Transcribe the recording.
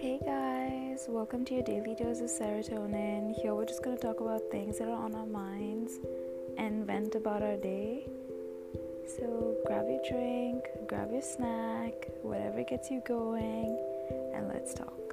Hey guys, welcome to your daily dose of serotonin. Here we're just going to talk about things that are on our minds and vent about our day. So grab your drink, grab your snack, whatever gets you going, and let's talk.